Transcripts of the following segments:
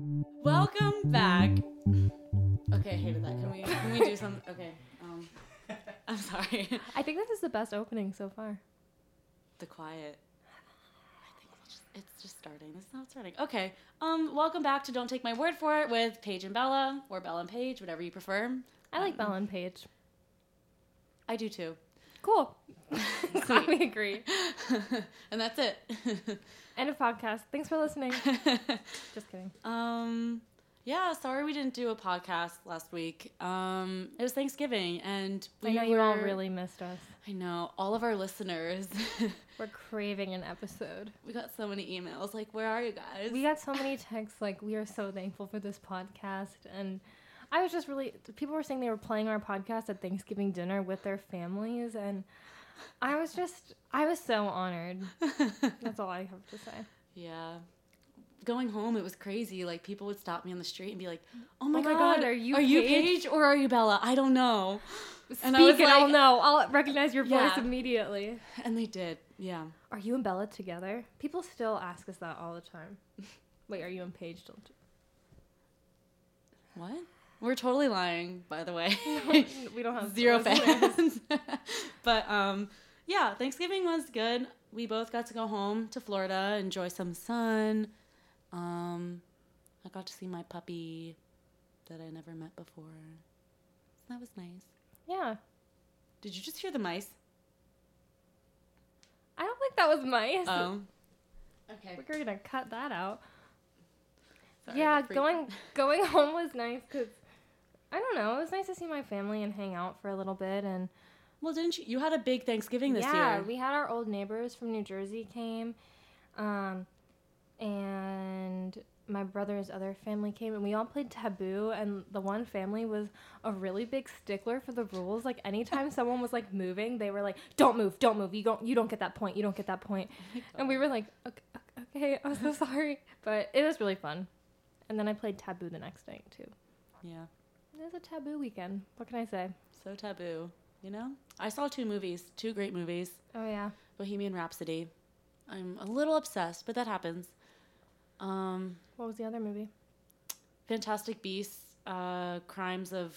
Welcome back. Okay, I hated that. Can we can we do some? Okay. Um, I'm sorry. I think this is the best opening so far. The quiet. I think it's just, it's just starting. It's not starting. Okay. Um, welcome back to Don't Take My Word for It with Paige and Bella, or Bella and Paige, whatever you prefer. I like Bella and Paige. I do too. Cool. We agree. and that's it. End of podcast. Thanks for listening. Just kidding. Um, yeah, sorry we didn't do a podcast last week. Um, it was Thanksgiving, and we I know you all really missed us. I know all of our listeners. We're craving an episode. we got so many emails. Like, where are you guys? We got so many texts like we are so thankful for this podcast and I was just really people were saying they were playing our podcast at Thanksgiving dinner with their families and I was just I was so honored. That's all I have to say. yeah. Going home, it was crazy. Like people would stop me on the street and be like, "Oh my, Oh my god, God, are you are you Paige?" Paige or are you Bella? I don't know." And I Speak was and I'll like- know. I'll recognize your voice Yeah. immediately. And they did. Yeah. Are you and Bella together? People still ask us that all the time. Wait, are you and Paige still? t- What? We're totally lying, by the way. we don't have Zero fans. but um, yeah, Thanksgiving was good. We both got to go home to Florida, enjoy some sun. Um, I got to see my puppy that I never met before. That was nice. Yeah. Did you just hear the mice? I don't think that was mice. Oh. Okay. We're gonna cut that out. Sorry, yeah, going going home was nice because I don't know. It was nice to see my family and hang out for a little bit. And Well, didn't you? You had a big Thanksgiving this yeah, year. Yeah, we had our old neighbors from New Jersey came, um, and my brother's other family came, and we all played Taboo. And the one family was a really big stickler for the rules. Like anytime someone was like moving, they were like, "Don't move, don't move. You don't, you don't get that point. You don't get that point." And we were like, "Okay, okay I'm so sorry," but it was really fun. And then I played Taboo the next night too. yeah. It was a taboo weekend. What can I say? So taboo. You know? I saw two movies, two great movies. Oh yeah. Bohemian Rhapsody. I'm a little obsessed, but that happens. Um, What was the other movie? Fantastic Beasts, uh, Crimes of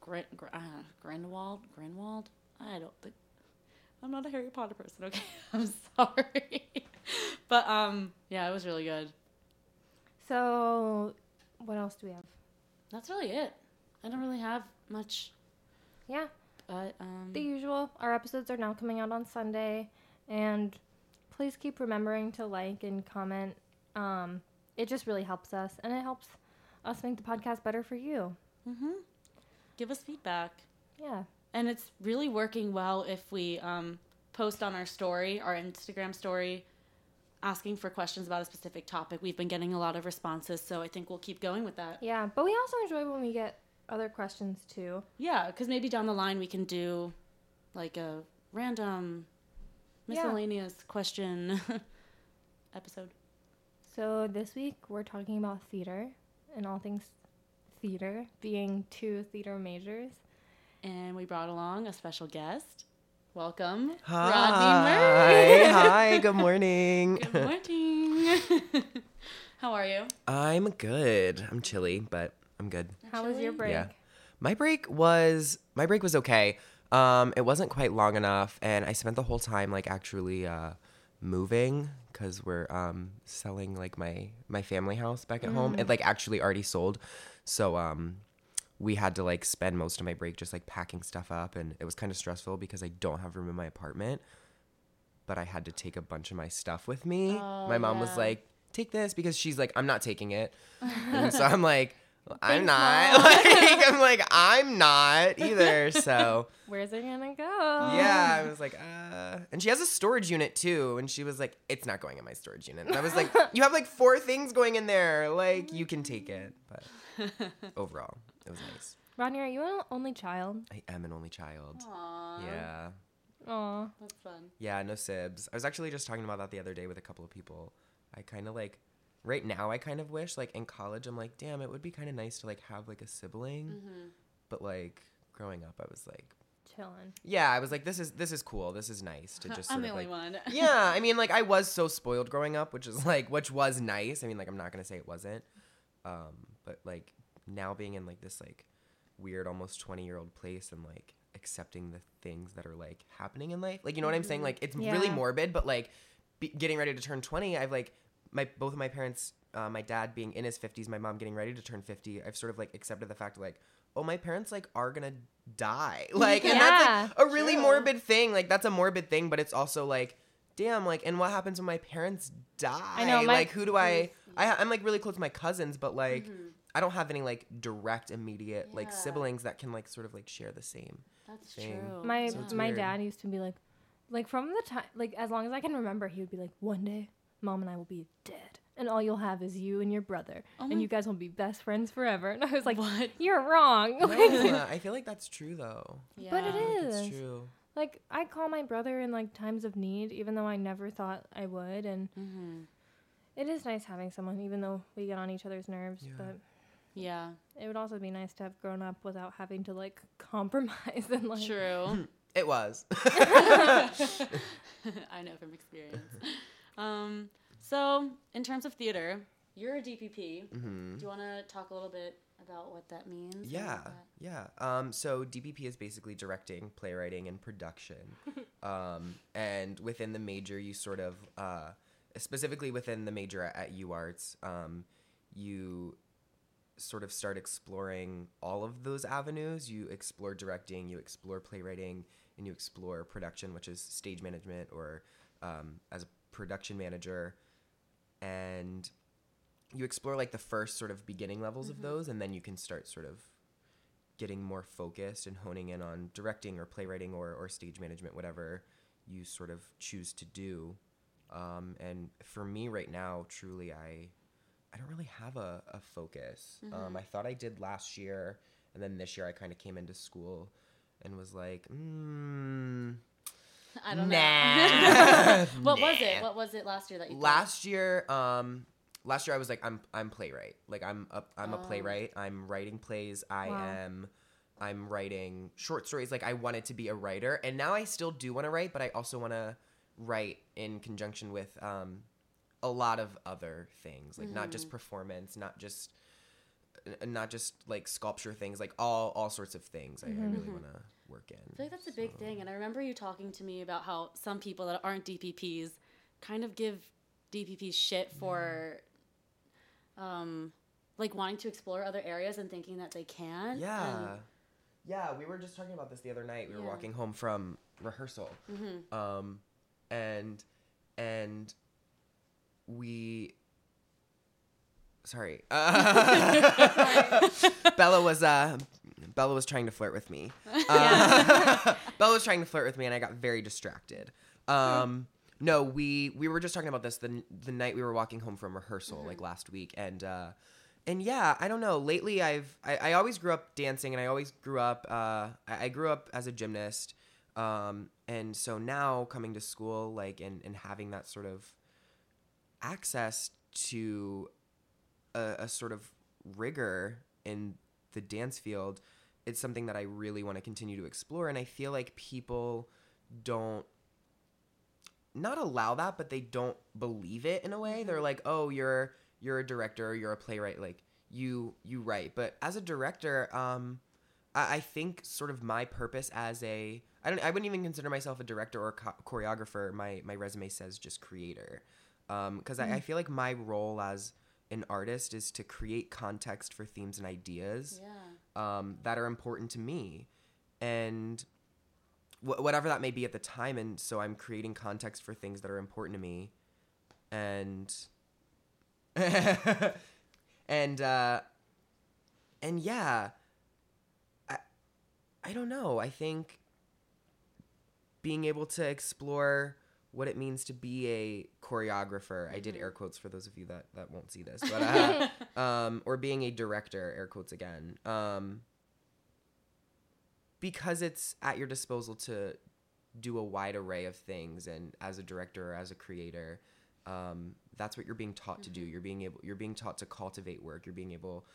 Grin- Gr- uh, Grindelwald. Grindelwald. I don't think. I'm not a Harry Potter person. Okay, I'm sorry, but um, yeah, it was really good. So, what else do we have? That's really it. I don't really have much, Yeah, but um, the usual. Our episodes are now coming out on Sunday, and please keep remembering to like and comment. Um, it just really helps us, and it helps us make the podcast better for you. hmm give us feedback. Yeah. And it's really working well if we um, post on our story, our Instagram story, asking for questions about a specific topic. We've been getting a lot of responses, so I think we'll keep going with that. Yeah, but we also enjoy when we get other questions too. Yeah, because maybe down the line we can do like a random Yeah. miscellaneous question episode. So this week we're talking about theater and all things theater, being two theater majors. And we brought along a special guest. Welcome, Hi. Rodney Murray. Hi. Good morning. Good morning. How are you? I'm good. I'm chilly, but I'm good. How was your break? Yeah. My break was my break was okay. Um, it wasn't quite long enough, and I spent the whole time like actually uh, moving because we're um, selling like my my family house back at home. It like actually already sold, so um, we had to like spend most of my break just like packing stuff up, and it was kind of stressful because I don't have room in my apartment. But I had to take a bunch of my stuff with me. Oh, my mom yeah. was like, "Take this," because she's like, "I'm not taking it," and so I'm like. I'm not. Like, I'm like, I'm not either. So Where's it gonna go? yeah, I was like, uh, and she has a storage unit too, and she was like, it's not going in my storage unit. And I was like, you have like four things going in there, like you can take it. But overall, it was nice. Rodney, are you an only child? I am an only child. Aww. Yeah, Aw. That's fun. yeah, no sibs. I was actually just talking about that the other day with a couple of people. I kind of like, right now, I kind of wish like in college, I'm like, damn, it would be kind of nice to like have like a sibling. Mm-hmm. But like growing up, I was like, Chilling. yeah, I was like, this is this is cool. This is nice to just. I'm sort the of, only like, one. yeah, I mean, like I was so spoiled growing up, which is like, which was nice. I mean, like I'm not gonna say it wasn't, Um, but like now being in like this like weird almost 20 year old place and like accepting the things that are like happening in life. Like you know what I'm saying? Like it's really morbid, but like be, getting ready to turn 20, I've like my both of my parents, uh, my dad being in his 50s, my mom getting ready to turn 50. I've sort of like accepted the fact like oh my parents like are gonna die like and that's like a really True. morbid thing like that's a morbid thing but it's also like damn like and what happens when my parents die I know, my- like who do i I, I'm like really close to my cousins, but like I don't have any like direct immediate like siblings that can like sort of like share the same. That's thing. true. My So my weird. dad used to be like, like from the time, like as long as I can remember, he would be like, one day, mom and I will be dead, and all you'll have is you and your brother, Oh and you guys will be best friends forever. And I was like, What? You're wrong. No, I feel like that's true though. yeah. But it Like, is. It's true. like I call my brother in like times of need, even though I never thought I would, and Mm-hmm. it is nice having someone, even though we get on each other's nerves. Yeah. But Yeah. it would also be nice to have grown up without having to like compromise and like. True. It was. I know from experience. Um, so, in terms of theater, you're a DPP. hmm Do you want to talk a little bit about what that means? Yeah, that- yeah. Um, so DPP is basically directing, playwriting, and production. um, and within the major, you sort of, uh, specifically within the major at, at UArts, um, you sort of start exploring all of those avenues. You explore directing, you explore playwriting, and you explore production, which is stage management or um, as a production manager. And you explore like the first sort of beginning levels of those, and then you can start sort of getting more focused and honing in on directing or playwriting or, or stage management, whatever you sort of choose to do. Um, and for me right now, truly, I I don't really have a, a focus. Um, I thought I did last year, and then this year I kind of came into school and was like, mm, I don't know. nah. what was it? What was it last year that you? played? last year um last year i was like i'm i'm playwright like i'm a i'm a Oh. playwright i'm writing plays i Wow. am i'm writing short stories like i wanted to be a writer and now i still do want to write but i also want to write in conjunction with um a lot of other things like not just performance not just uh, not just like sculpture things like all all sorts of things i, I really want to work in I feel like that's a big thing, and I remember you talking to me about how some people that aren't DPPs kind of give DPPs shit for, um, like wanting to explore other areas and thinking that they can. Yeah. And- yeah, we were just talking about this the other night. We were Yeah. walking home from rehearsal. Um and and we Sorry. Uh, Bella was uh Bella was trying to flirt with me. Uh, Bella was trying to flirt with me and I got very distracted. Um no, we we were just talking about this the the night we were walking home from rehearsal like last week and uh and yeah, I don't know. Lately, I've I, I always grew up dancing, and I always grew up. Uh, I, I grew up as a gymnast, um, and so now coming to school, like and and having that sort of access to a, a sort of rigor in the dance field, it's something that I really want to continue to explore, and I feel like people don't not allow that, but they don't believe it in a way. They're mm-hmm. like, "Oh, you're you're a director, you're a playwright, like you you write." But as a director, um, I, I think sort of my purpose as a I don't I wouldn't even consider myself a director or a cho- choreographer. My my resume says just creator, um, because I, I mm-hmm. feel like my role as an artist is to create context for themes and ideas Yeah. um, that are important to me. And wh- whatever that may be at the time and so i'm creating context for things that are important to me. And and uh and yeah i i don't know. I think being able to explore what it means to be a choreographer. I did air quotes for those of you that that won't see this but uh, um or being a director air quotes again um because it's at your disposal to do a wide array of things and as a director or as a creator um, that's what you're being taught to do. You're being able you're being taught to cultivate work. You're being able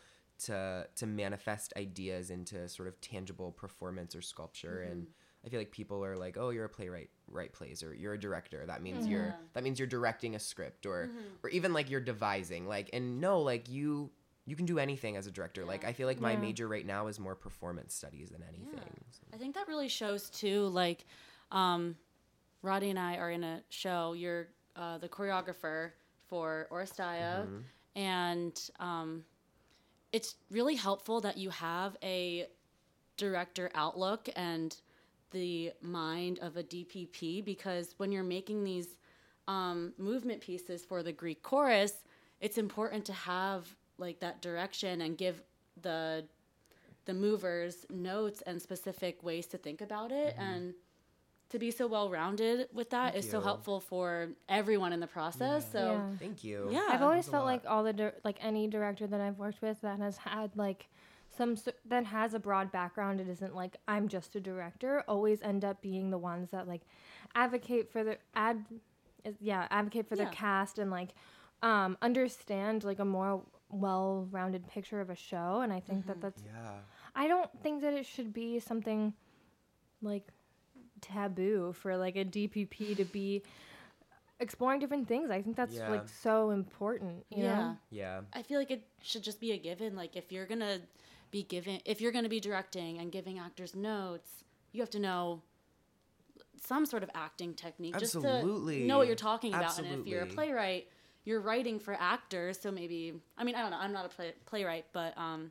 to to manifest ideas into sort of tangible performance or sculpture and i feel like people are like oh you're a playwright write plays or you're a director that means you're that means you're directing a script or or even like you're devising like and no like you you can do anything as a director. Like I feel like my Yeah. major right now is more performance studies than anything. Yeah. So- I think that really shows too. Like, um, Roddy and I are in a show. You're uh, the choreographer for Oresteia, Mm-hmm. and um, it's really helpful that you have a director outlook and the mind of a DPP because when you're making these um, movement pieces for the Greek chorus, it's important to have like that direction and give the the movers notes and specific ways to think about it and to be so well rounded with that is Mm-hmm. Thank so helpful for everyone in the process. So Yeah. Thank you. Yeah. I've always felt like all the dir- like any director that I've worked with that has had like some that has a broad background. It isn't like I'm just a director. Always end up being the ones that like advocate for the ad, yeah, advocate for Yeah. their cast and like um, understand like a more well-rounded picture of a show. And I think that that's Yeah. I don't think that it should be something like taboo for like a DPP to be exploring different things. I think that's Yeah. like so important. You yeah. Know? Yeah. I feel like it should just be a given. Like if you're gonna be giving, if you're gonna be directing and giving actors notes, you have to know some sort of acting technique just to Absolutely. know what you're talking about. Absolutely. And if you're a playwright, you're writing for actors, so maybe I mean I don't know. I'm not a play, playwright, but um,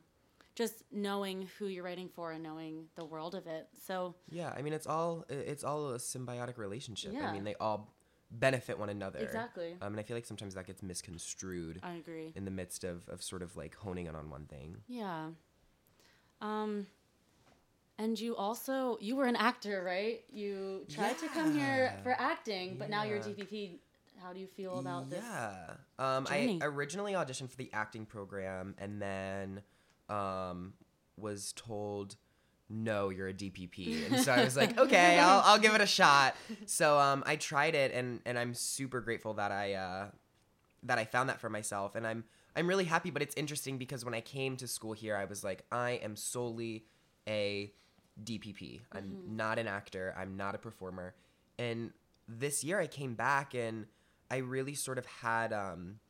just knowing who you're writing for and knowing the world of it. So Yeah. I mean, it's all it's all a symbiotic relationship. Yeah. I mean, they all benefit one another. Exactly. Um, and I feel like sometimes that gets misconstrued I agree. in the midst of, of sort of like honing in on one thing. Yeah. Um and you also you were an actor, right? You tried to come here for acting, but now you're Yeah. DPP. How do you feel about this? Yeah. Um, I originally auditioned for the acting program and then um, was told, no, you're a DPP. And so I was like, okay, I'll, I'll give it a shot. So um, I tried it and, and I'm super grateful that I, uh, that I found that for myself. And I'm, I'm really happy, but it's interesting because when I came to school here, I was like, I am solely a DPP. I'm not an actor. I'm not a performer. And this year I came back and I really sort of had, um,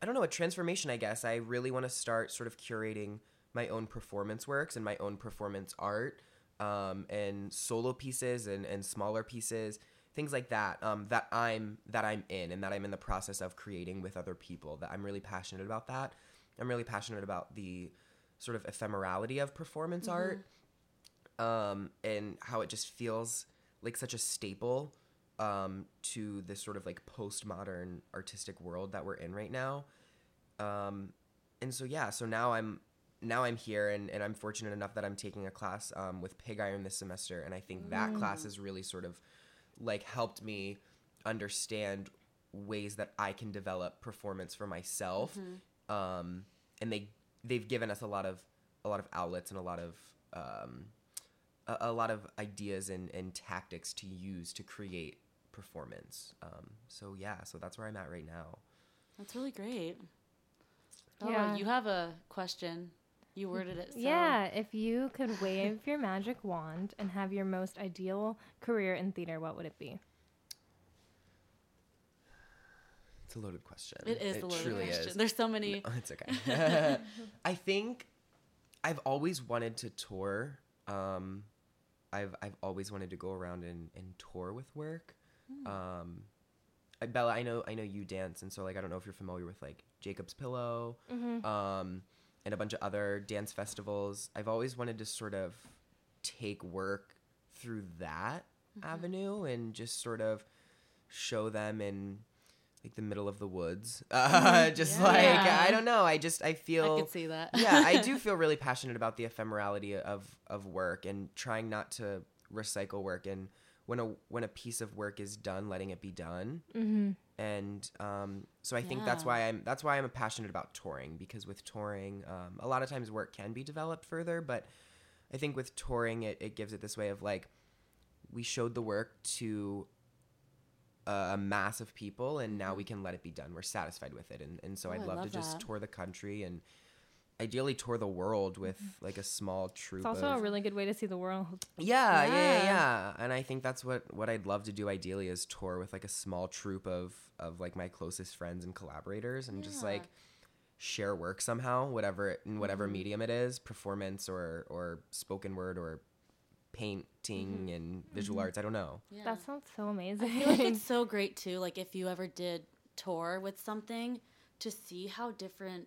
I don't know, a transformation, I guess. I really want to start sort of curating my own performance works and my own performance art um, and solo pieces and, and smaller pieces things like that um, that i'm that i'm in and that i'm in the process of creating with other people that i'm really passionate about that. I'm really passionate about the sort of ephemerality of performance art um, and how it just feels like such a staple um, to this sort of like postmodern artistic world that we're in right now. Um, and so yeah, so now I'm now I'm here and, and I'm fortunate enough that I'm taking a class um, with Pig Iron this semester, and I think that class is really sort of like helped me understand ways that I can develop performance for myself. Um, and they they've given us a lot of a lot of outlets and a lot of um, a, a lot of ideas and, and tactics to use to create performance. Um, so yeah, so that's where I'm at right now. That's really great. Bella, Yeah. you have a question. You worded it so Yeah, if you could wave your magic wand and have your most ideal career in theater, what would it be? It's a loaded question. It is a loaded truly question. is. There's so many Oh, it's okay. I think I've always wanted to tour. Um, I've I've always wanted to go around and, and tour with work. Um, I, Bella, I know I know you dance, and so like I don't know if you're familiar with like Jacob's Pillow, um, and a bunch of other dance festivals. I've always wanted to sort of take work through that avenue and just sort of show them in like the middle of the woods. Uh, just Yeah. like Yeah. I don't know. I just I feel I could see that. yeah, I do feel really passionate about the ephemerality of of work and trying not to recycle work and when a when a piece of work is done, letting it be done. Mm-hmm. And um, so I think that's why I'm that's why I'm passionate about touring because with touring, um, a lot of times work can be developed further, but I think with touring, it, it gives it this way of like we showed the work to a, a mass of people, and now we can let it be done. We're satisfied with it, and and so Oh, I'd I love, to love just tour the country and ideally tour the world mm-hmm. with like a small troupe. It's also of, a really good way to see the world. yeah, yeah, yeah, Yeah. yeah. And I think that's what what I'd love to do ideally is tour with like a small troupe of of like my closest friends and collaborators and just like share work somehow, whatever in whatever Mm-hmm. medium it is, performance or or spoken word or painting mm-hmm. and visual mm-hmm. arts. I don't know. Yeah. That sounds so amazing. I feel like it's so great too. Like if you ever did tour with something, to see how different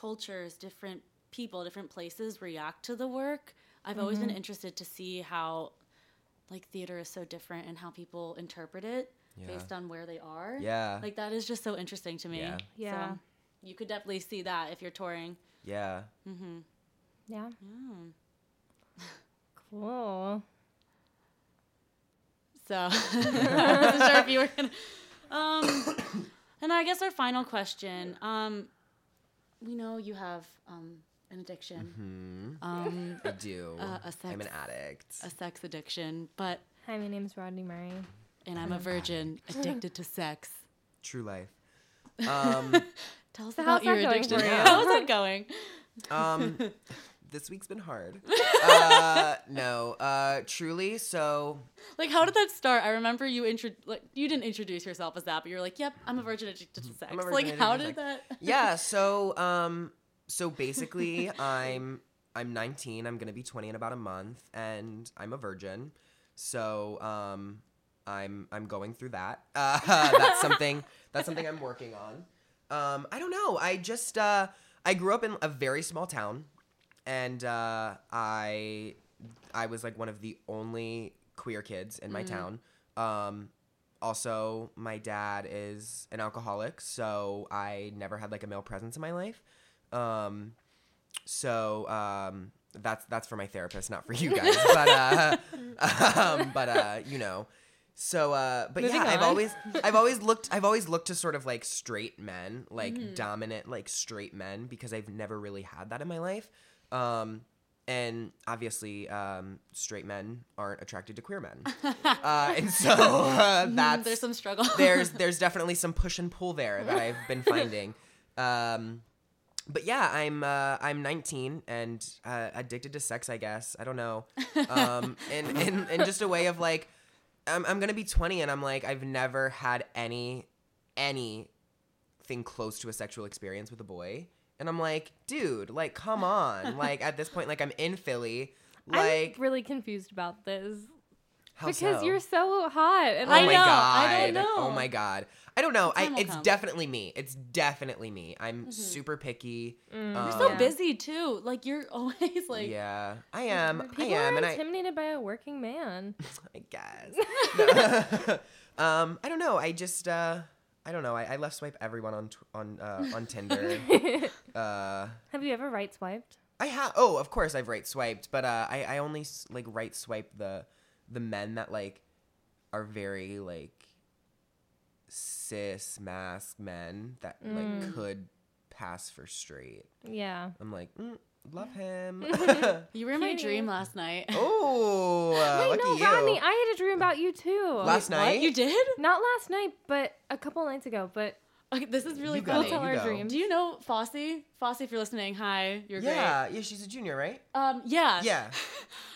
cultures, different people, different places react to the work. I've always been interested to see how, like theater is so different and how people interpret it Yeah. based on where they are. Yeah. Like that is just so interesting to me. Yeah. Yeah. So you could definitely see that if you're touring. Yeah. Mhm. yeah. Mm. Cool. So I wasn't sure if you were gonna. Um, and I guess our final question. Um, we know you have um, an addiction, um, I do. Uh, a I'm an addict. a sex addiction, but Hi, my name's Rodney Murray. and I'm a virgin addicted to sex. True life. Um, Tell us So about your addiction. for you? How's that going? um, this week's been hard. Uh, no, uh, truly. So Like, how did that start? I remember you intro- like you didn't introduce yourself as that, but you were like, "Yep, I'm a virgin addicted to sex." Virgin like, how did sex. that? yeah. So um, so basically, I'm I'm 19. I'm gonna be 20 in about a month, and I'm a virgin. So um, I'm I'm going through that. Uh, that's something that's something I'm working on. Um, I don't know. I just uh, I grew up in a very small town, and uh, I I was like one of the only queer kids in my town. Um, also, my dad is an alcoholic, so I never had like a male presence in my life. Um, so um, that's that's for my therapist, not for you guys. but uh, um, but uh, you know. So uh, but Moving yeah, I've on. always I've always looked I've always looked to sort of like straight men, like dominant like straight men, because I've never really had that in my life. Um, and obviously, um, straight men aren't attracted to queer men, uh, and so uh, that's There's some struggle. there's there's definitely some push and pull there that I've been finding. Um, but yeah, I'm uh, I'm 19 and uh, addicted to sex. I guess I don't know. Um, and in in just a way of like, I'm I'm gonna be 20 and I'm like I've never had any anything close to a sexual experience with a boy. And I'm like, dude, like, come on. like, at this point, like, I'm in Philly. Like, I'm really confused about this how because so? you're so hot. And Oh I my know, god! I don't know. Oh my god! I don't know. I, it's come. definitely me. It's definitely me. I'm super picky. Mm. You're Um, so Yeah. busy too. Like you're always like. yeah, I am. I am. are and I, intimidated by a working man. I guess. Um, I don't know. I just, uh, I don't know. I, I left swipe everyone on tw- on uh, on Tinder. uh, Have you ever right swiped? I have. Oh, of course I've right swiped, but uh, I I only s- like right swipe the the men that like are very like cis masc men that like could pass for straight. Yeah. I'm like, mm, love him. You were in my dream last night. oh, uh, Wait, lucky no, you. Rodney, I had a dream about you too. Last What? night? You did? Not last night, but a couple nights ago. But Okay, this is really You go, we'll funny. tell you our go. dreams. Do you know Fosse? Fosse, if you're listening, hi. You're yeah, yeah, she's a junior, right? Um, yeah. Yeah.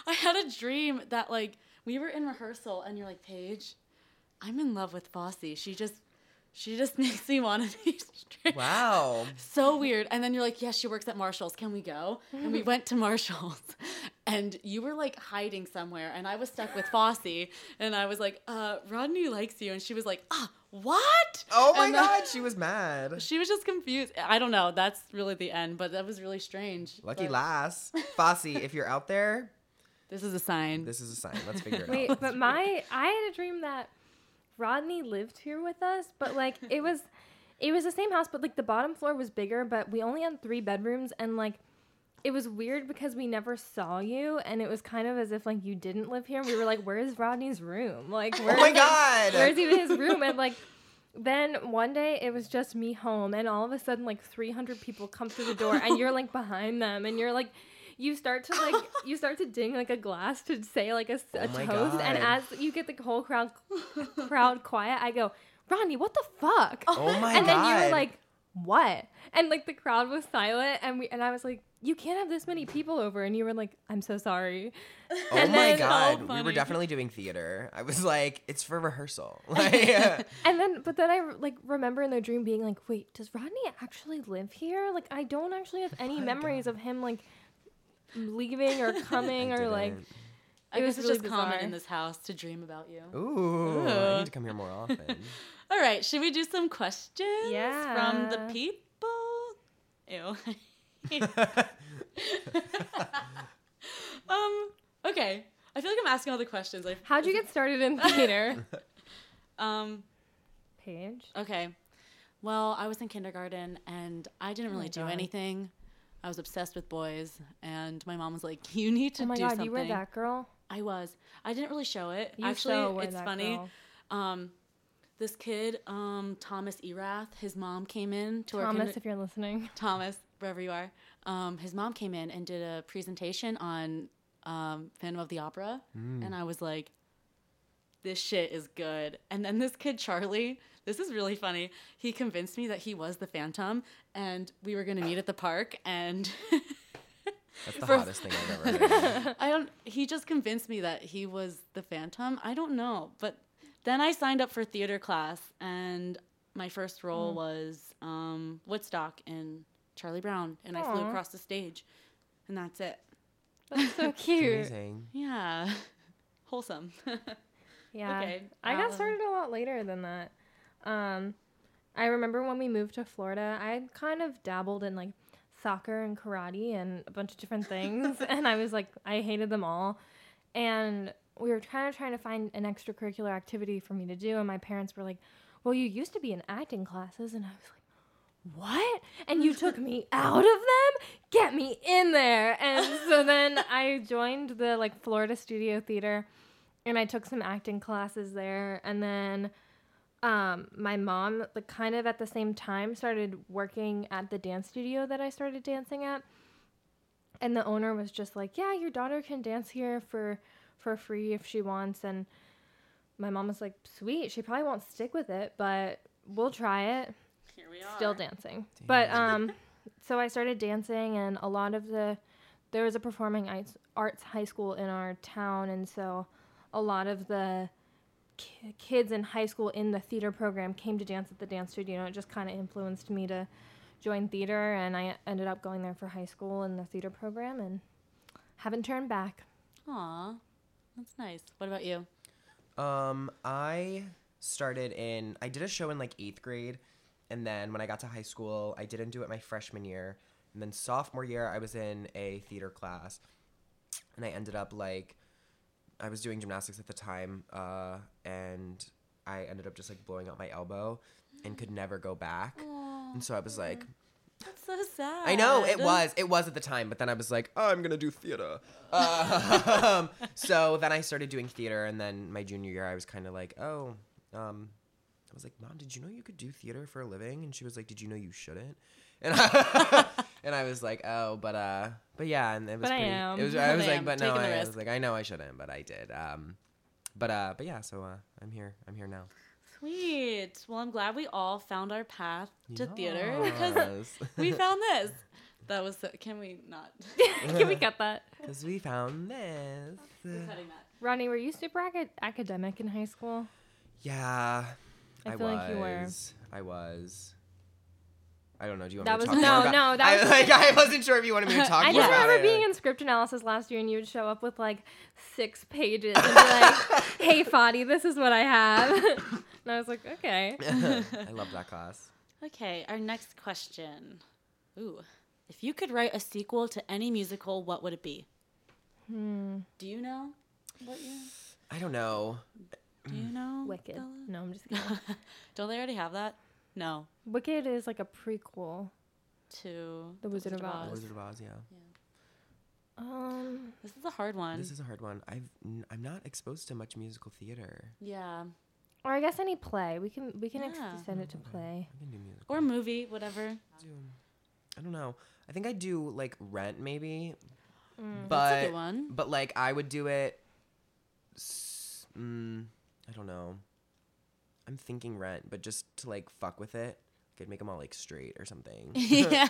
I had a dream that like we were in rehearsal and you're like, Paige, I'm in love with Fosse. She just she just makes me want to be straight. Wow. So weird. And then you're like, yes, she works at Marshall's. Can we go? And we went to Marshall's. And you were like hiding somewhere. And I was stuck with Fosse. And I was like, uh, Rodney likes you. And she was like, ah, what? Oh my And then- god, she was mad. She was just confused. I don't know. That's really the end, but that was really strange. Lucky But lass. Fosse, if you're out there, This is a sign. this is a sign. Let's figure it wait, out. Wait, but my I had a dream that Rodney lived here with us, but like it was it was the same house, but like the bottom floor was bigger, but we only had three bedrooms and like it was weird because we never saw you and it was kind of as if like you didn't live here. We were like, Where's Rodney's room? Like where's Oh my god. where's even his room? And like then one day it was just me home and all of a sudden like 300 people come through the door and you're like behind them and you're like you start to like you start to ding like a glass to say like a Oh my toast and as you get the whole crowd crowd quiet i go ronnie what the fuck Oh my and god. then you were like what? And like the crowd was silent, and we and I was like, you can't have this many people over, and you were like, I'm so sorry. Oh And my god, So we were definitely doing theater. I was like, it's for rehearsal. Like, And then, but then I like remember in the dream being like, wait, does Rodney actually live here? Like, I don't actually have any my memories of him like leaving or coming or like. I It guess was it's really just common in this house to dream about you. Ooh, I need to come here more often. All right, should we do some questions yeah. from the people? Ew. um. Okay. I feel like I'm asking all the questions. I, How'd you get started in theater? Um. Paige. Okay. Well, I was in kindergarten and I didn't Oh really my do God. anything. I was obsessed with boys, and my mom was like, "You need to do something. Oh my do god, something." you were that girl. I was. I didn't really show it. You Actually, so were it's that funny. girl. Um, this kid, um, Thomas Erath, his mom came in to our Thomas, kinder- if you're listening. Thomas, wherever you are. Um, his mom came in and did a presentation on um, Phantom of the Opera, and I was like, "This shit is good." And then this kid Charlie, this is really funny. He convinced me that he was the Phantom, and we were gonna meet at the park. And That's the For- hottest thing I've ever heard. I don't. He just convinced me that he was the Phantom. I don't know, but then I signed up for theater class, and my first role was um, Woodstock in Charlie Brown, and I flew across the stage, and that's it. That's so cute. Amazing. Yeah, wholesome. Yeah. Okay, I got Alan. started a lot later than that. Um, I remember when we moved to Florida, I kind of dabbled in like soccer and karate and a bunch of different things. and I was like, I hated them all. And we were kind of trying to find an extracurricular activity for me to do. And my parents were like, well, you used to be in acting classes. And I was like, what? And you took me out of them? Get me in there. And so then I joined the like Florida Studio Theater and I took some acting classes there. And then um, my mom, like kind of at the same time, started working at the dance studio that I started dancing at. And the owner was just like, "Yeah, your daughter can dance here for for free if she wants." And my mom was like, "Sweet, she probably won't stick with it, but we'll try it." Here we are. still dancing. But um, so I started dancing, and a lot of the there was a performing arts, arts high school in our town, and so a lot of the ki- kids in high school in the theater program came to dance at the dance studio. And it just kind of influenced me to join theater, and I ended up going there for high school in the theater program, and haven't turned back. Aw, that's nice. What about you? Um, I started in. I did a show in like eighth grade, and then when I got to high school, I didn't do it my freshman year, and then sophomore year, I was in a theater class, and I ended up like, I was doing gymnastics at the time, uh, and I ended up just like blowing out my elbow, and could never go back, and so I was like, That's so sad. I know it was. It was at the time, but then I was like, oh, I'm gonna do theater. Um, so then I started doing theater, and then my junior year, I was kind of like, oh, um, I was like, mom, did you know you could do theater for a living? And she was like, did you know you shouldn't? And I, and I was like, oh, but uh, but yeah, and it was But I pretty. am. It was. I was I like, am, but no, I, I was like, I know I shouldn't, but I did. Um, but uh, but yeah, so uh, I'm here. I'm here now. Sweet. Well, I'm glad we all found our path to theater because we found this. That was. So, can we not? Can we cut that? Because we found this. We're cutting that. Ronnie, were you super acad- academic in high school? Yeah, I I, feel was. like you were. I was. I don't know. Do you want That me to was- talk no, more about? no, that I, was- like I wasn't sure if you wanted me to talk I more just about remember it. being in script analysis last year, and you would show up with like six pages and be like, "Hey, Fadi, this is what I have," and I was like, "Okay." I love that class. Okay, our next question. Ooh, if you could write a sequel to any musical, what would it be? Hmm. Do you know? What you? I don't know. Do you know? Wicked. Bella? No, I'm just kidding. Don't they already have that? No. Wicked is like a prequel. To The Wizard of Oz. The Oz. Wizard of Oz. Yeah. Um, This is a hard one. This is a hard one. I've n- I'm not exposed to much musical theater. yeah. or I guess any play. We can we can Yeah. extend it to play. I can do musical. Or movie, whatever. do, I don't know. I think I do like Rent maybe, Mm. but That's a good one. but like I would do it. s- Mm, I don't know. I'm thinking Rent, but just to like fuck with it, I'd make them all like straight or something. yeah,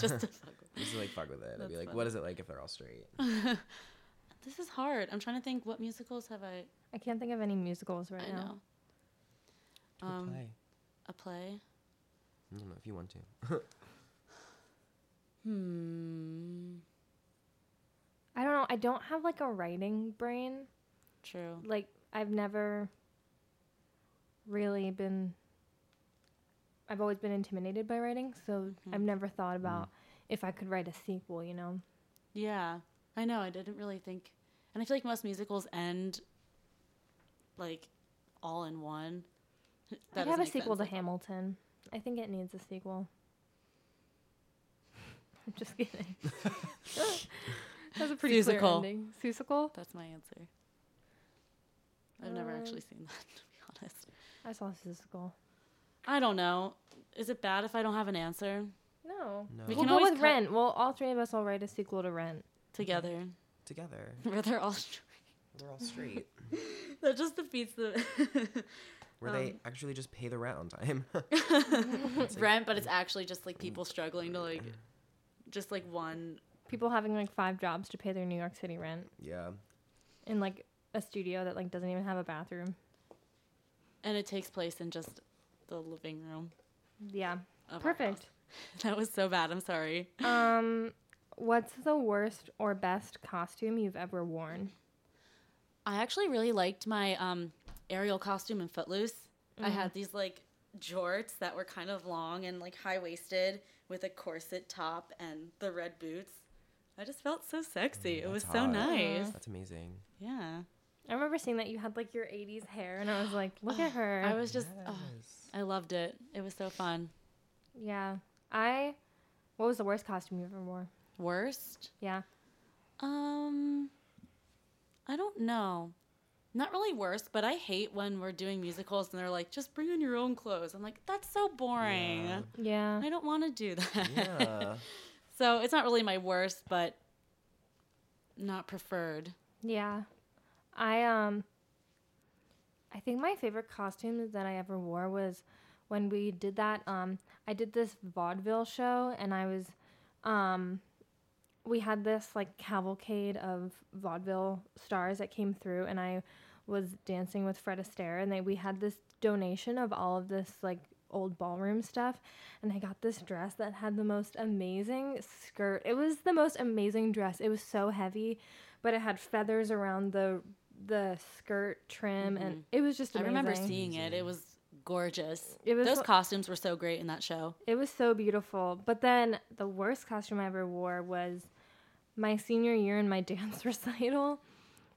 just to fuck with. Just to like fuck with it. I'd That's be like, funny. what is it like if they're all straight? This is hard. I'm trying to think what musicals have I I can't think of any musicals right I now. know. Good Um, play. a play. I don't know if you want to. Hmm. I don't know. I don't have like a writing brain. True. Like I've never really been. I've always been intimidated by writing, so I've never thought about if I could write a sequel. You know. Yeah, I know. I didn't really think, and I feel like most musicals end like all in one. That I'd have a sequel sense. to Hamilton. I think it needs a sequel. I'm just kidding. That's a pretty clear Seussical. ending. Seussical? That's my answer. I've never Um, actually seen that, to be honest. I saw Seussical. I don't know. Is it bad if I don't have an answer No. No. We we'll can go with cut- Rent. Well, all three of us will write a sequel to Rent. together? Together. Where they're all. Straight. They're all straight. that just defeats the Where they Um, actually just pay the rent on time. rent, but it's actually just like people struggling to like, just like one. People having like five jobs to pay their New York City rent yeah. in like a studio that like doesn't even have a bathroom. And it takes place in just the living room. Yeah. Perfect. That was so bad. I'm sorry. Um, what's the worst or best costume you've ever worn? I actually really liked my um, Ariel costume in Footloose. I had these like jorts that were kind of long and like high waisted with a corset top and the red boots. I just felt so sexy. it was That's so nice. That's amazing. Yeah. I remember seeing that you had like your 80s hair, and I was like, look at her. I was just, oh, I loved it. It was so fun. yeah. I. What was the worst costume you ever wore? Worst? Yeah. Um, I don't know. Not really worst, but I hate when we're doing musicals and they're like, just bring in your own clothes. I'm like, that's so boring. Yeah. Yeah. I don't want to do that. Yeah. So it's not really my worst, but not preferred. Yeah. I um I think my favorite costume that I ever wore was when we did that um I did this vaudeville show and I was um we had this like cavalcade of vaudeville stars that came through and I was dancing with Fred Astaire and they we had this donation of all of this like old ballroom stuff and I got this dress that had the most amazing skirt. It was the most amazing dress. It was so heavy, but it had feathers around the the skirt trim and it was just I remember seeing it. It was gorgeous. It was Those costumes were so great in that show. It was so beautiful. But then the worst costume I ever wore was my senior year in my dance recital.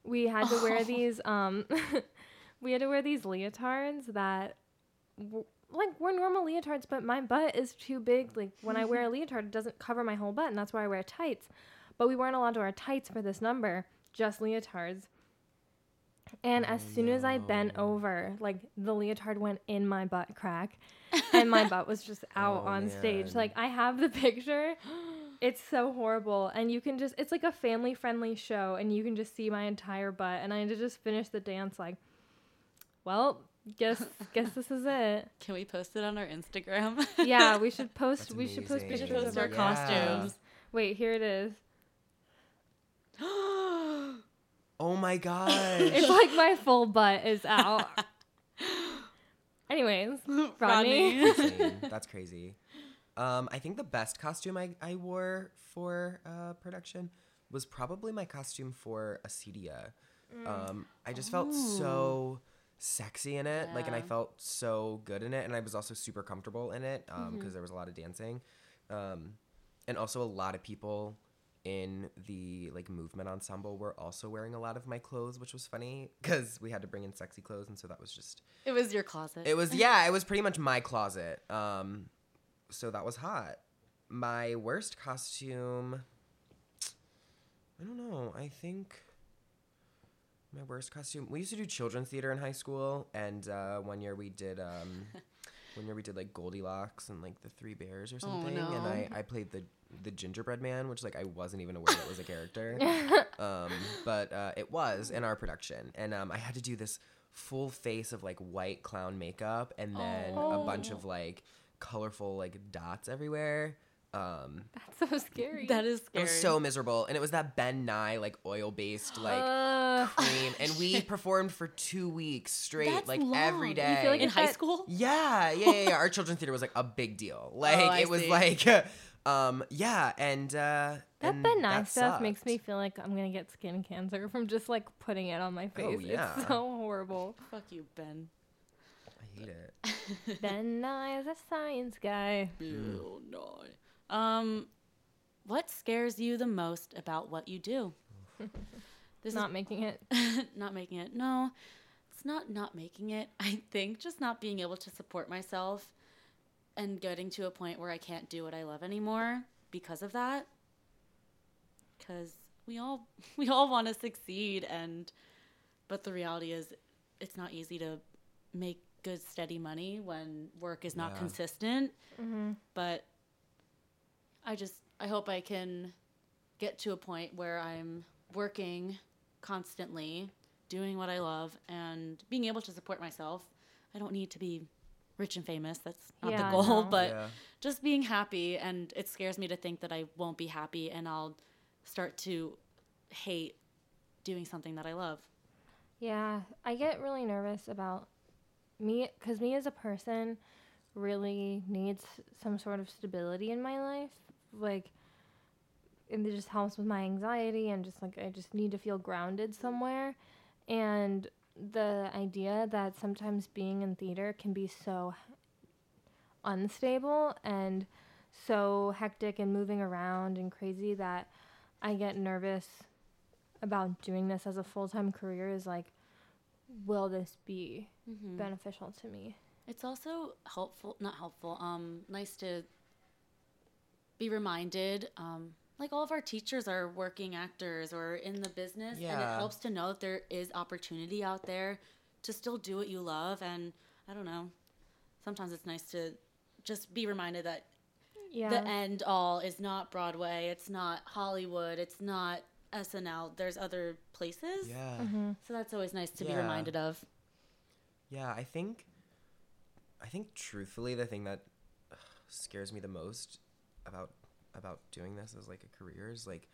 We had to wear these um we had to wear these leotards that w- like were normal leotards, but my butt is too big. Like when I wear a leotard, it doesn't cover my whole butt, and that's why I wear tights. But we weren't allowed to wear tights for this number, just leotards. And as soon as I bent over, like the leotard went in my butt crack, and my butt was just oh, out Oh, on stage. man. Like I have the picture. It's so horrible, and you can just it's like a family friendly show, and you can just see my entire butt. And I had to just finish the dance like, well, guess guess this is it. Can we post it on our Instagram? Yeah, we should post That's we should post amazing. pictures post of our our Yeah. costumes. Wait, here it is. Oh my gosh. It's like my full butt is out. Anyways, Rodney. Insane. That's crazy. Um, I think the best costume I, I wore for uh, production was probably my costume for Acedia. Um, I just felt so sexy in it, like, and I felt so good in it, and I was also super comfortable in it because there was a lot of dancing, um, and also a lot of people in the like movement ensemble were also wearing a lot of my clothes, which was funny because we had to bring in sexy clothes, and so that was just It was your closet. it was yeah, it was pretty much my closet. Um, so that was hot. My worst costume. I don't know. I think my worst costume. We used to do children's theater in high school, and uh, one year we did. Um, one year we did like Goldilocks and like the Three Bears or something, and no. I, I played the the gingerbread man, which like I wasn't even aware that was a character, um, but uh, it was in our production, and um, I had to do this full face of like white clown makeup, and then a bunch of like colorful like dots everywhere. Um, That's so scary. That is it scary. was so miserable, and it was that Ben Nye like oil based like Uh, cream, and we performed for two weeks straight, That's like long. every You feel like in high that- school. Yeah, yeah, yeah, yeah. Our children's theater was like a big deal. Like Oh, it was see. like, um, yeah, and uh, that and Ben Nye that stuff makes me feel like I'm gonna get skin cancer from just like putting it on my face. Oh, yeah. It's so horrible. Fuck you, Ben. I hate it. ben Nye is a science guy. Ew, no. Um, what scares you the most about what you do? This Not making it. not making it. No, it's not not making it. I think just not being able to support myself and getting to a point where I can't do what I love anymore because of that. Because we all we all want to succeed, and but the reality is, it's not easy to make good steady money when work is not Yeah. consistent. Mm-hmm. But I just I hope I can get to a point where I'm working constantly, doing what I love, and being able to support myself. I don't need to be rich and famous. That's not Yeah, the goal, but Yeah. just being happy. And it scares me to think that I won't be happy and I'll start to hate doing something that I love. Yeah, I get really nervous about me because me as a person really needs some sort of stability in my life. Like, and it just helps with my anxiety and just like I just need to feel grounded somewhere. And the idea that sometimes being in theater can be so unstable and so hectic and moving around and crazy that I get nervous about doing this as a full time career is like, will this be Mm-hmm. beneficial to me? It's also helpful, not helpful, um, nice to be reminded. Um, like all of our teachers are working actors or in the business, and it helps to know that there is opportunity out there to still do what you love. And I don't know, sometimes it's nice to just be reminded that Yeah. the end all is not Broadway, it's not Hollywood, it's not SNL. There's other places. Yeah. Mm-hmm. So that's always nice to be reminded of. Yeah, I think I think truthfully the thing that scares me the most about about doing this as like a career is like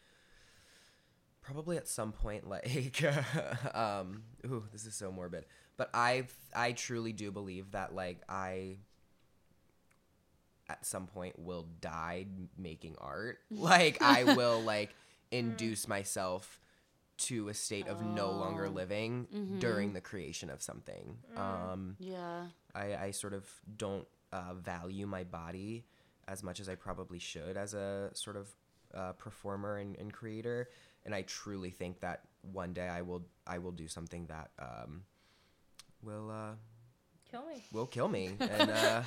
probably at some point like um ooh this is so morbid but I I truly do believe that like I at some point will die making art like I will like induce myself to a state of no longer Oh. living Mhm. during the creation of something. Um, Yeah. I, I sort of don't uh, value my body as much as I probably should as a sort of uh, performer and, and creator. And I truly think that one day I will I will do something that um, will uh, Kill me. will kill me. And uh,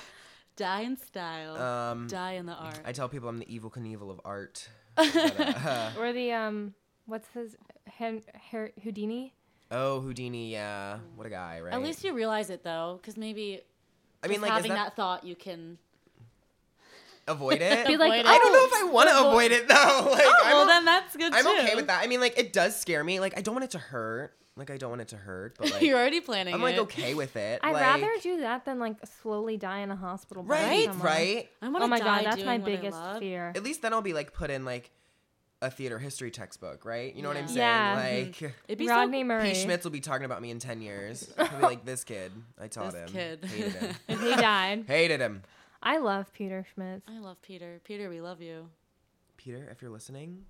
Die in style. um, Die in the art. I tell people I'm the Evel Knievel of art. But, uh, Or the um, what's his Hen- Her- Houdini? oh, Houdini, yeah, what a guy, right? At least you realize it though, because maybe I mean, like, having that, that... thought, you can. Avoid it? Be like, Avoid. I don't know if "Oh, I want to avoid- avoid it though. Like, oh, I'm well then that's good I'm too. okay with that. I mean, like, it does scare me. Like, I don't want it to hurt. Like, I don't want it to hurt, but like, You're already planning I'm like it. okay with it. I'd like, rather do that than like slowly die in a hospital. bed right, somewhere. right. I want Oh my die god, that's my biggest fear. At least then I'll be like put in like a theater history textbook, right? You know what I'm saying? Yeah. Mm-hmm. Like. It'd be Rodney so Murray. P. Schmitz will be talking about me in 10 years. He'll be like, this kid, I taught This him. kid. Hated him. He died. Hated him. I love Peter Schmitz. I love Peter. Peter, we love you. Peter, if you're listening,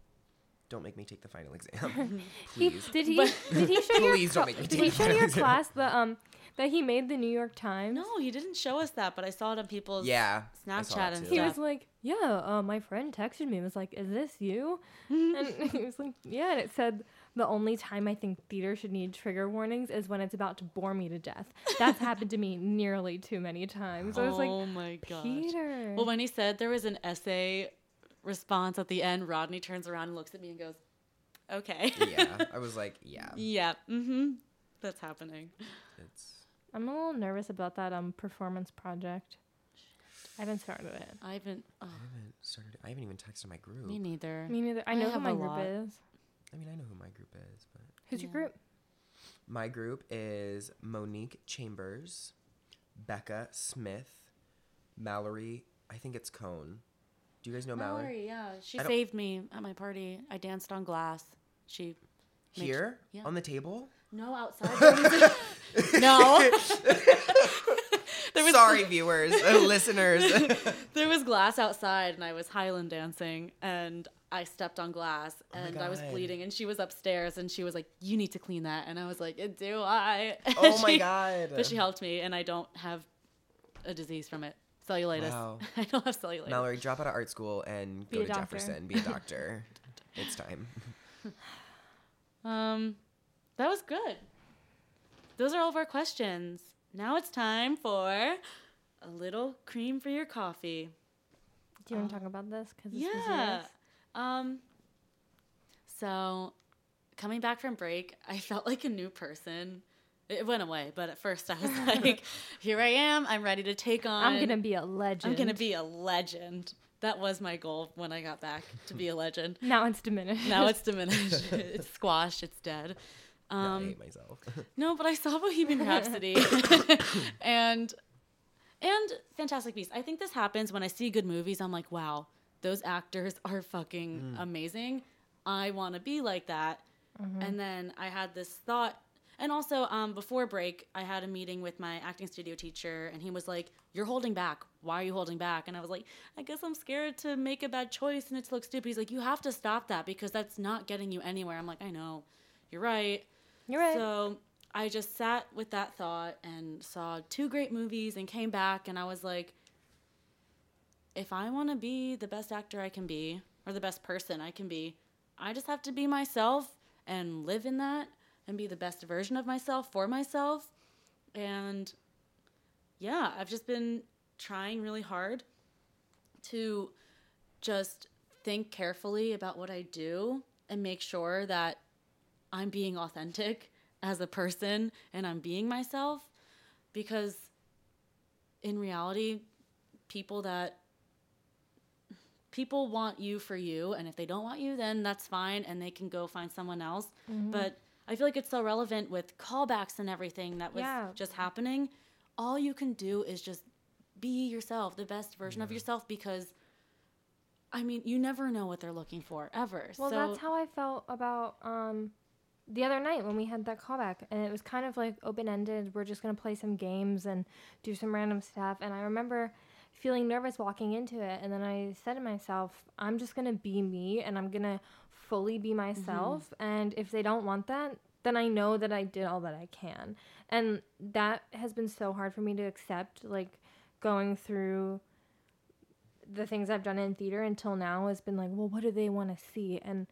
don't make me take the final exam. He, Please. did he did he show your Please don't make me did he show your exam. class the um that he made the New York Times? No, he didn't show us that, but I saw it on people's Yeah. Snapchat and too. He was like, "Yeah, uh, my friend texted me. and was like, is this you?" and he was like, "Yeah." And it said the only time I think theater should need trigger warnings is when it's about to bore me to death. That's happened to me nearly too many times. I was like, oh my god, Peter. Well, when he said there was an essay response at the end, Rodney turns around and looks at me and goes, "Okay." yeah. I was like, yeah. yeah. Mm-hmm. That's happening. It's I'm a little nervous about that um performance project. I haven't started it. I haven't. Oh, I haven't started. I haven't even texted my group. me neither. Me neither. I I know who my group lot. is. I mean, I know who my group is, but Who's your group? my group is Monique Chambers, Becca Smith, Mallory. I think it's Cone. Do you guys know Mallory? Mallory, yeah, she I don't- saved me at my party. I danced on glass. She Make- Here yeah. on the table. no outside. no. there was Sorry, viewers, listeners. there was glass outside, and I was Highland dancing, and I stepped on glass, my and I was bleeding, and she was upstairs, and she was like, "You need to clean that," and I was like, "Do I?" oh my god. But she helped me, and I don't have a disease from it. Cellulitis. Wow. I don't have cellulitis. Mallory, drop out of art school and Be go to doctor. Jefferson. Be a doctor. it's time. Um, that was good. Those are all of our questions. Now it's time for a little cream for your coffee. Do you want to talk about this? Because Yeah. Um. So, coming back from break, I felt like a new person. It went away, but at first I was like, "Here I am. I'm ready to take on. I'm gonna be a legend. I'm gonna be a legend." That was my goal when I got back to be a legend. Now it's diminished. Now it's diminished. it's squashed. It's dead. No, I Um, hate myself. no, but I saw Bohemian Rhapsody and and Fantastic Beasts. I think this happens when I see good movies. I'm like, wow, those actors are fucking amazing. I want to be like that. And then I had this thought. And also, um, before break, I had a meeting with my acting studio teacher, and he was like, "You're holding back. Why are you holding back?" And I was like, "I guess I'm scared to make a bad choice and it to look stupid." He's like, "You have to stop that because that's not getting you anywhere." I'm like, "I know, you're right." You're right. So I just sat with that thought and saw two great movies and came back and I was like, if I want to be the best actor I can be or the best person I can be, I just have to be myself and live in that and be the best version of myself for myself. And yeah, I've just been trying really hard to just think carefully about what I do and make sure that I'm being authentic as a person and I'm being myself because in reality people that people want you for you and if they don't want you then that's fine and they can go find someone else but I feel like it's so relevant with callbacks and everything that was Yeah. just happening all you can do is just be yourself the best version of yourself because I mean, you never know what they're looking for ever. Well, so that's how I felt about um, the other night when we had that callback, and it was kind of like open ended. We're just gonna play some games and do some random stuff. And I remember feeling nervous walking into it, and then I said to myself, "I'm just gonna be me, and I'm gonna fully be myself. Mm-hmm. And if they don't want that, then I know that I did all that I can." And that has been so hard for me to accept, like going through the things I've done in theater until now has been like, well, what do they want to see? And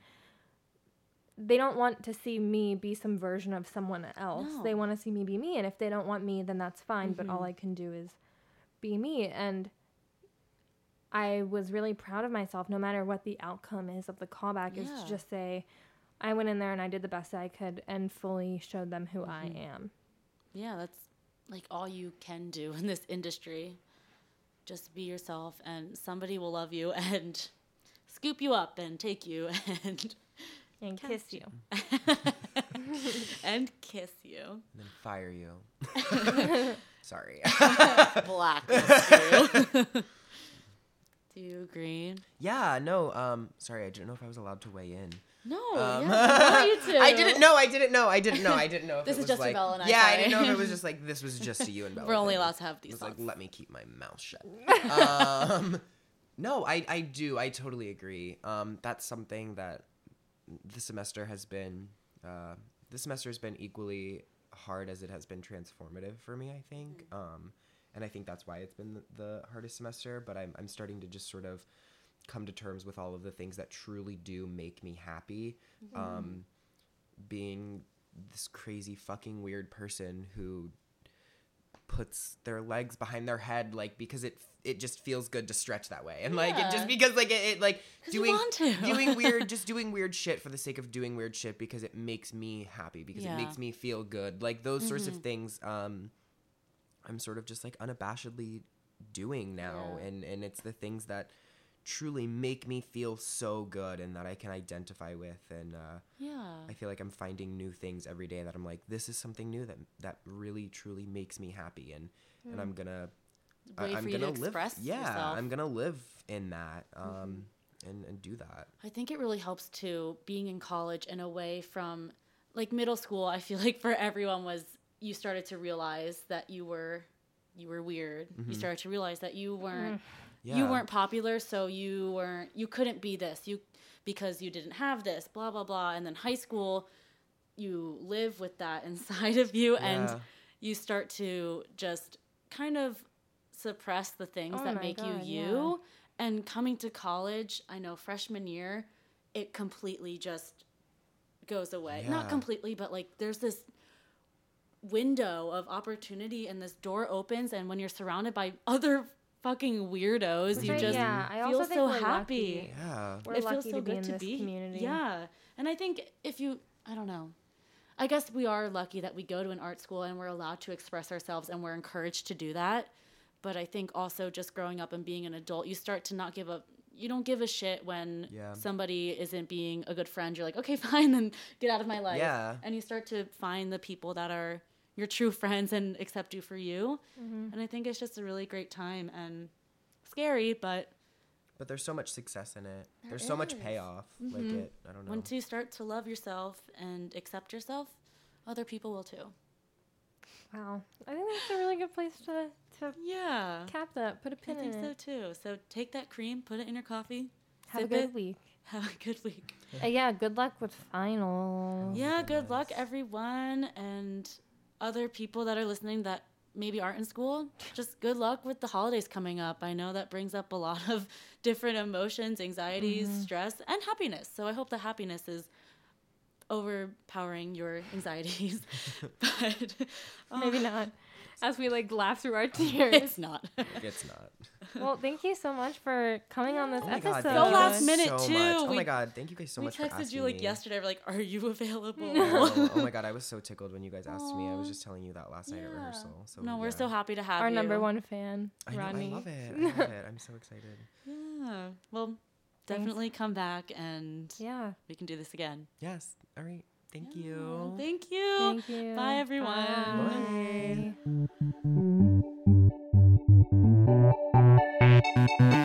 they don't want to see me be some version of someone else. They want to see me be me. And if they don't want me, then that's fine. But all mm-hmm. I can do is be me. And I was really proud of myself, no matter what the outcome is of the callback, is to just say, I went in there and I did the best I could and fully showed them who I mm-hmm. am. yeah, that's like all you can do in this industry. Just be yourself, and somebody will love you and scoop you up and take you and And kiss you. and kiss you, and then fire you. Sorry. blacklist you. Do you agree? yeah, no, um, sorry, I didn't know if I was allowed to weigh in. No, Um, yeah, you to. I didn't know. I didn't know. I didn't know. I didn't know. If This is was just like, Bella and I, Yeah, I didn't know if it was just like this was just to you and Bella. We're only allowed to have these It was like, let me keep my mouth shut. um, no, I, I do. I totally agree. Um, that's something that the semester has been. Uh, this semester has been equally hard as it has been transformative for me. I think, um, and I think that's why it's been the, hardest semester. But I'm I'm starting to just sort of come to terms with all of the things that truly do make me happy. Um, being this crazy fucking weird person who puts their legs behind their head like because it it just feels good to stretch that way and like it just because like it, it like doing doing weird just doing weird shit for the sake of doing weird shit because it makes me happy because Yeah. it makes me feel good like those sorts of Mhm. things um i'm sort of just like unabashedly doing now Yeah. and and it's the things that truly make me feel so good and that i can identify with and uh Yeah. I feel like I'm finding new things every day that I'm like, this is something new that that really truly makes me happy, and and I'm gonna way I, am to gonna live. express Yeah, yourself. I'm gonna live in that. Um, and and do that. I think it really helps too being in college and away from like middle school. I feel like for everyone was you started to realize that you were you were weird. You started to realize that you weren't you Mm-hmm. Yeah. weren't popular, so you weren't you couldn't be this. You because you didn't have this, blah blah blah. And then high school, you live with that inside of you and you start to just kind of suppress the things Oh that make God, you yeah. you. And coming to college, I know freshman year, it completely just goes away. Not completely, but like there's this window of opportunity and this door opens and when you're surrounded by other fucking weirdos, Which you I- just yeah, I feel also think so we're happy. lucky. Yeah. We're it lucky feels so good to be in to this be. community. Yeah. And I think if you I don't know. I guess we are lucky that we go to an art school and we're allowed to express ourselves and we're encouraged to do that. But I think also just growing up and being an adult, you start to not give a you don't give a shit when Yeah. somebody isn't being a good friend. You're like, okay, fine, then get out of my life. Yeah. And you start to find the people that are your true friends and accept you for you. Mm-hmm. And I think it's just a really great time and scary, but But there's so much success in it. there's so much payoff. Like Mhm. it. I don't know. once you start to love yourself and accept yourself, other people will too. Wow. I think that's a really good place to, to Yeah. cap that. Put a pin think in so it. too. So take that cream, put it in your coffee, Have a good it, week. have a good week. Uh, yeah, good luck with finals. Yeah, good luck everyone and other people that are listening that maybe aren't in school. Just good luck with the holidays coming up. I know that brings up a lot of different emotions, anxieties, stress, and happiness. So I hope the happiness is overpowering your anxieties. but Maybe uh, not. As we like laugh through our tears. it's not. it's not. well, thank you so much for coming on this Oh my god. episode. Thank So last minute, so too. Much. Oh We- my god. Thank you guys so much for texted you like me. yesterday. We're like, "Are you available?" oh, oh my god, I was so tickled when you guys asked me. I was just telling you that last night at rehearsal. So no, we're so happy to have Our you. number one fan, I know, Rodney. I love it. I love it. I'm so excited. Yeah. Well, Thanks. definitely come back and Yeah. we can do this again. Yes. All right. Thank Yeah. you. Thank you. Thank you. Bye, everyone. Bye. Bye.